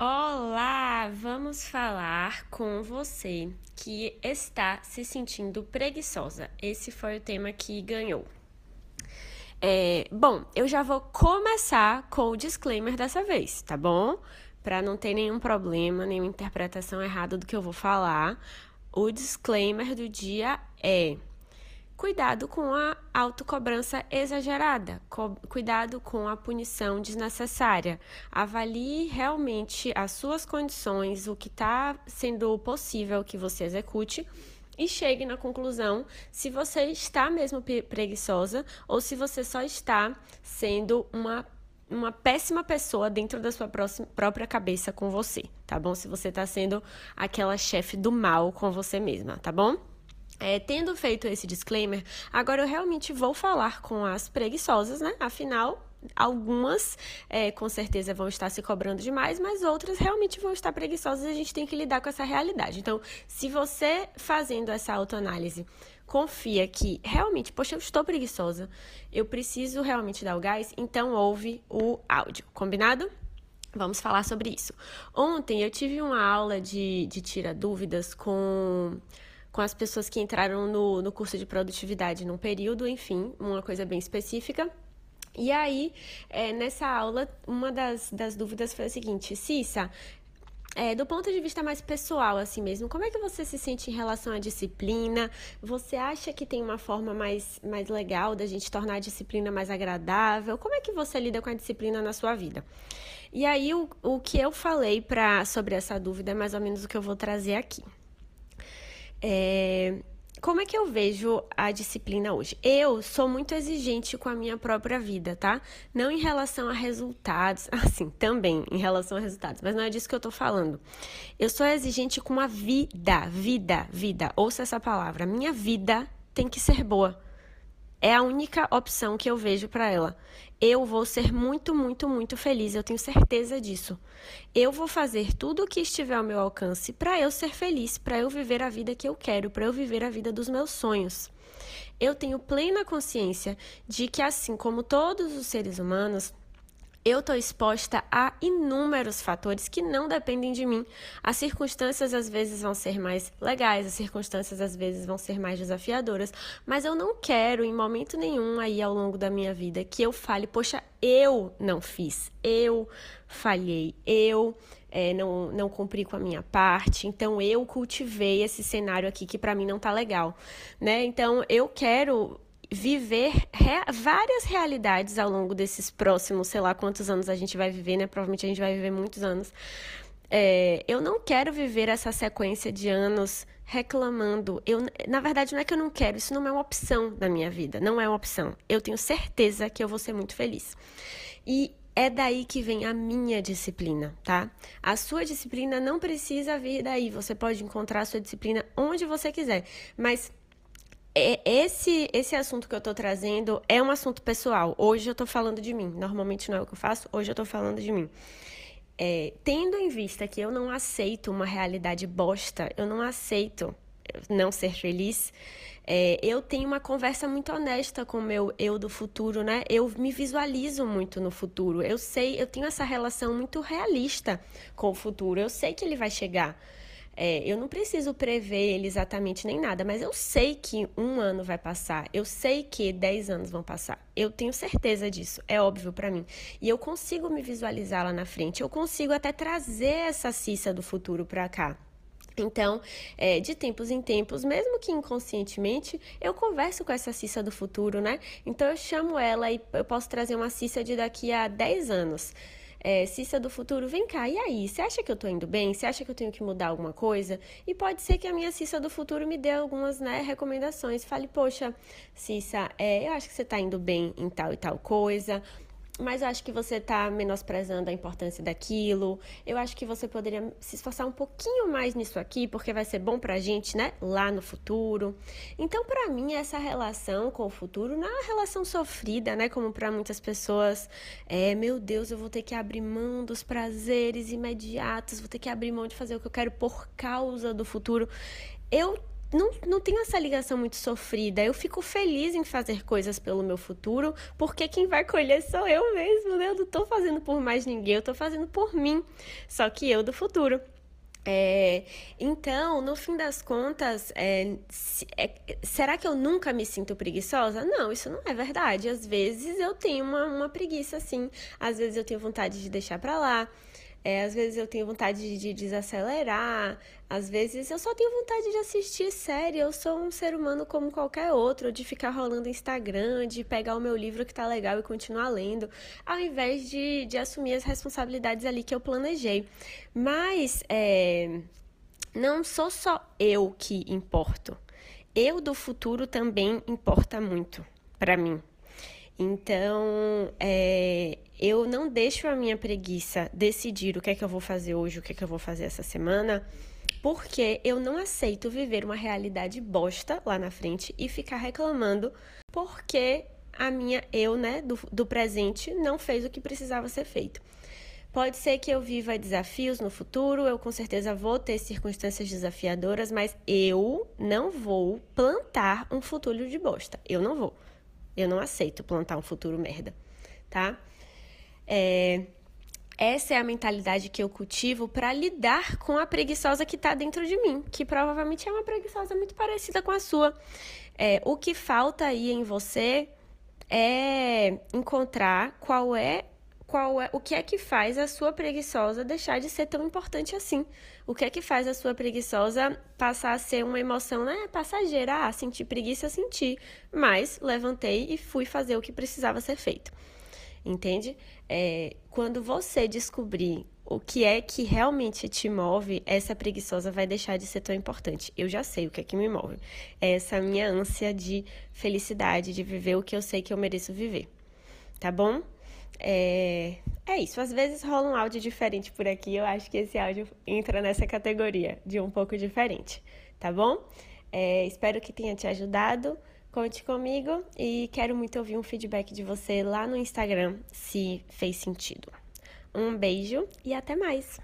Olá, vamos falar com você que está se sentindo preguiçosa. Esse foi o tema que ganhou. É, bom, eu já vou começar com o disclaimer dessa vez, tá bom? Para não ter nenhum problema, nenhuma interpretação errada do que eu vou falar. O disclaimer do dia é: Cuidado com a autocobrança exagerada, co cuidado com a punição desnecessária. Avalie realmente as suas condições, o que está sendo possível que você execute e chegue na conclusão se você está mesmo preguiçosa ou se você só está sendo uma uma péssima pessoa dentro da sua próxima, própria cabeça com você, tá bom? Se você está sendo aquela chefe do mal com você mesma, tá bom? É, tendo feito esse disclaimer, agora eu realmente vou falar com as preguiçosas, né? Afinal, algumas é, com certeza vão estar se cobrando demais, mas outras realmente vão estar preguiçosas e a gente tem que lidar com essa realidade. Então, se você fazendo essa autoanálise confia que realmente, poxa, eu estou preguiçosa, eu preciso realmente dar o gás, então ouve o áudio, combinado? Vamos falar sobre isso. Ontem eu tive uma aula de, de tira dúvidas com com as pessoas que entraram no, no curso de produtividade num período, enfim, uma coisa bem específica. E aí, é, nessa aula, uma das, das dúvidas foi a seguinte: Cissa, é, do ponto de vista mais pessoal, assim mesmo, como é que você se sente em relação à disciplina? Você acha que tem uma forma mais, mais legal da gente tornar a disciplina mais agradável? Como é que você lida com a disciplina na sua vida? E aí, o, o que eu falei pra, sobre essa dúvida é mais ou menos o que eu vou trazer aqui. É, como é que eu vejo a disciplina hoje? Eu sou muito exigente com a minha própria vida, tá? Não em relação a resultados, assim, também em relação a resultados, mas não é disso que eu tô falando. Eu sou exigente com a vida, vida, vida. Ouça essa palavra. Minha vida tem que ser boa. É a única opção que eu vejo para ela. Eu vou ser muito, muito, muito feliz, eu tenho certeza disso. Eu vou fazer tudo o que estiver ao meu alcance para eu ser feliz, para eu viver a vida que eu quero, para eu viver a vida dos meus sonhos. Eu tenho plena consciência de que, assim como todos os seres humanos, eu estou exposta a inúmeros fatores que não dependem de mim. As circunstâncias às vezes vão ser mais legais, as circunstâncias às vezes vão ser mais desafiadoras, mas eu não quero em momento nenhum aí ao longo da minha vida que eu fale, poxa, eu não fiz, eu falhei, eu é, não, não cumpri com a minha parte, então eu cultivei esse cenário aqui que para mim não tá legal, né? Então eu quero viver rea várias realidades ao longo desses próximos, sei lá quantos anos a gente vai viver, né? Provavelmente a gente vai viver muitos anos. É, eu não quero viver essa sequência de anos reclamando. Eu, na verdade, não é que eu não quero, isso não é uma opção na minha vida, não é uma opção. Eu tenho certeza que eu vou ser muito feliz. E é daí que vem a minha disciplina, tá? A sua disciplina não precisa vir daí. Você pode encontrar a sua disciplina onde você quiser, mas esse, esse assunto que eu tô trazendo é um assunto pessoal. Hoje eu tô falando de mim. Normalmente não é o que eu faço, hoje eu tô falando de mim. É, tendo em vista que eu não aceito uma realidade bosta, eu não aceito não ser feliz, é, eu tenho uma conversa muito honesta com o meu eu do futuro, né? Eu me visualizo muito no futuro. Eu sei, eu tenho essa relação muito realista com o futuro. Eu sei que ele vai chegar. É, eu não preciso prever ele exatamente nem nada, mas eu sei que um ano vai passar, eu sei que dez anos vão passar. Eu tenho certeza disso, é óbvio para mim. E eu consigo me visualizar lá na frente, eu consigo até trazer essa Cissa do futuro para cá. Então, é, de tempos em tempos, mesmo que inconscientemente, eu converso com essa Cissa do futuro, né? Então, eu chamo ela e eu posso trazer uma Cissa de daqui a 10 anos é, Cissa do futuro, vem cá, e aí? Você acha que eu tô indo bem? Você acha que eu tenho que mudar alguma coisa? E pode ser que a minha Cissa do futuro me dê algumas né, recomendações. Fale, poxa, Cissa, é, eu acho que você tá indo bem em tal e tal coisa mas eu acho que você está menosprezando a importância daquilo. Eu acho que você poderia se esforçar um pouquinho mais nisso aqui, porque vai ser bom pra gente, né? Lá no futuro. Então, para mim, essa relação com o futuro não é uma relação sofrida, né? Como para muitas pessoas, é, meu Deus, eu vou ter que abrir mão dos prazeres imediatos, vou ter que abrir mão de fazer o que eu quero por causa do futuro. Eu não, não tenho essa ligação muito sofrida. Eu fico feliz em fazer coisas pelo meu futuro, porque quem vai colher sou eu mesmo, né? Eu não tô fazendo por mais ninguém, eu tô fazendo por mim. Só que eu do futuro. É, então, no fim das contas, é, se, é, será que eu nunca me sinto preguiçosa? Não, isso não é verdade. Às vezes eu tenho uma, uma preguiça, assim. Às vezes eu tenho vontade de deixar pra lá. É, às vezes eu tenho vontade de desacelerar, às vezes eu só tenho vontade de assistir série. Eu sou um ser humano como qualquer outro, de ficar rolando Instagram, de pegar o meu livro que tá legal e continuar lendo, ao invés de, de assumir as responsabilidades ali que eu planejei. Mas é, não sou só eu que importo. Eu do futuro também importa muito para mim. Então, é, eu não deixo a minha preguiça decidir o que é que eu vou fazer hoje, o que é que eu vou fazer essa semana, porque eu não aceito viver uma realidade bosta lá na frente e ficar reclamando porque a minha eu, né, do, do presente não fez o que precisava ser feito. Pode ser que eu viva desafios no futuro, eu com certeza vou ter circunstâncias desafiadoras, mas eu não vou plantar um futuro de bosta. Eu não vou. Eu não aceito plantar um futuro merda, tá? É, essa é a mentalidade que eu cultivo para lidar com a preguiçosa que está dentro de mim, que provavelmente é uma preguiçosa muito parecida com a sua. É, o que falta aí em você é encontrar qual é qual é, o que é que faz a sua preguiçosa deixar de ser tão importante assim? O que é que faz a sua preguiçosa passar a ser uma emoção, né, passageira? Ah, sentir preguiça, sentir, mas levantei e fui fazer o que precisava ser feito. Entende? É, quando você descobrir o que é que realmente te move, essa preguiçosa vai deixar de ser tão importante. Eu já sei o que é que me move. É essa minha ânsia de felicidade, de viver o que eu sei que eu mereço viver. Tá bom? É, é isso. Às vezes rola um áudio diferente por aqui. Eu acho que esse áudio entra nessa categoria de um pouco diferente, tá bom? É, espero que tenha te ajudado. Conte comigo e quero muito ouvir um feedback de você lá no Instagram, se fez sentido. Um beijo e até mais!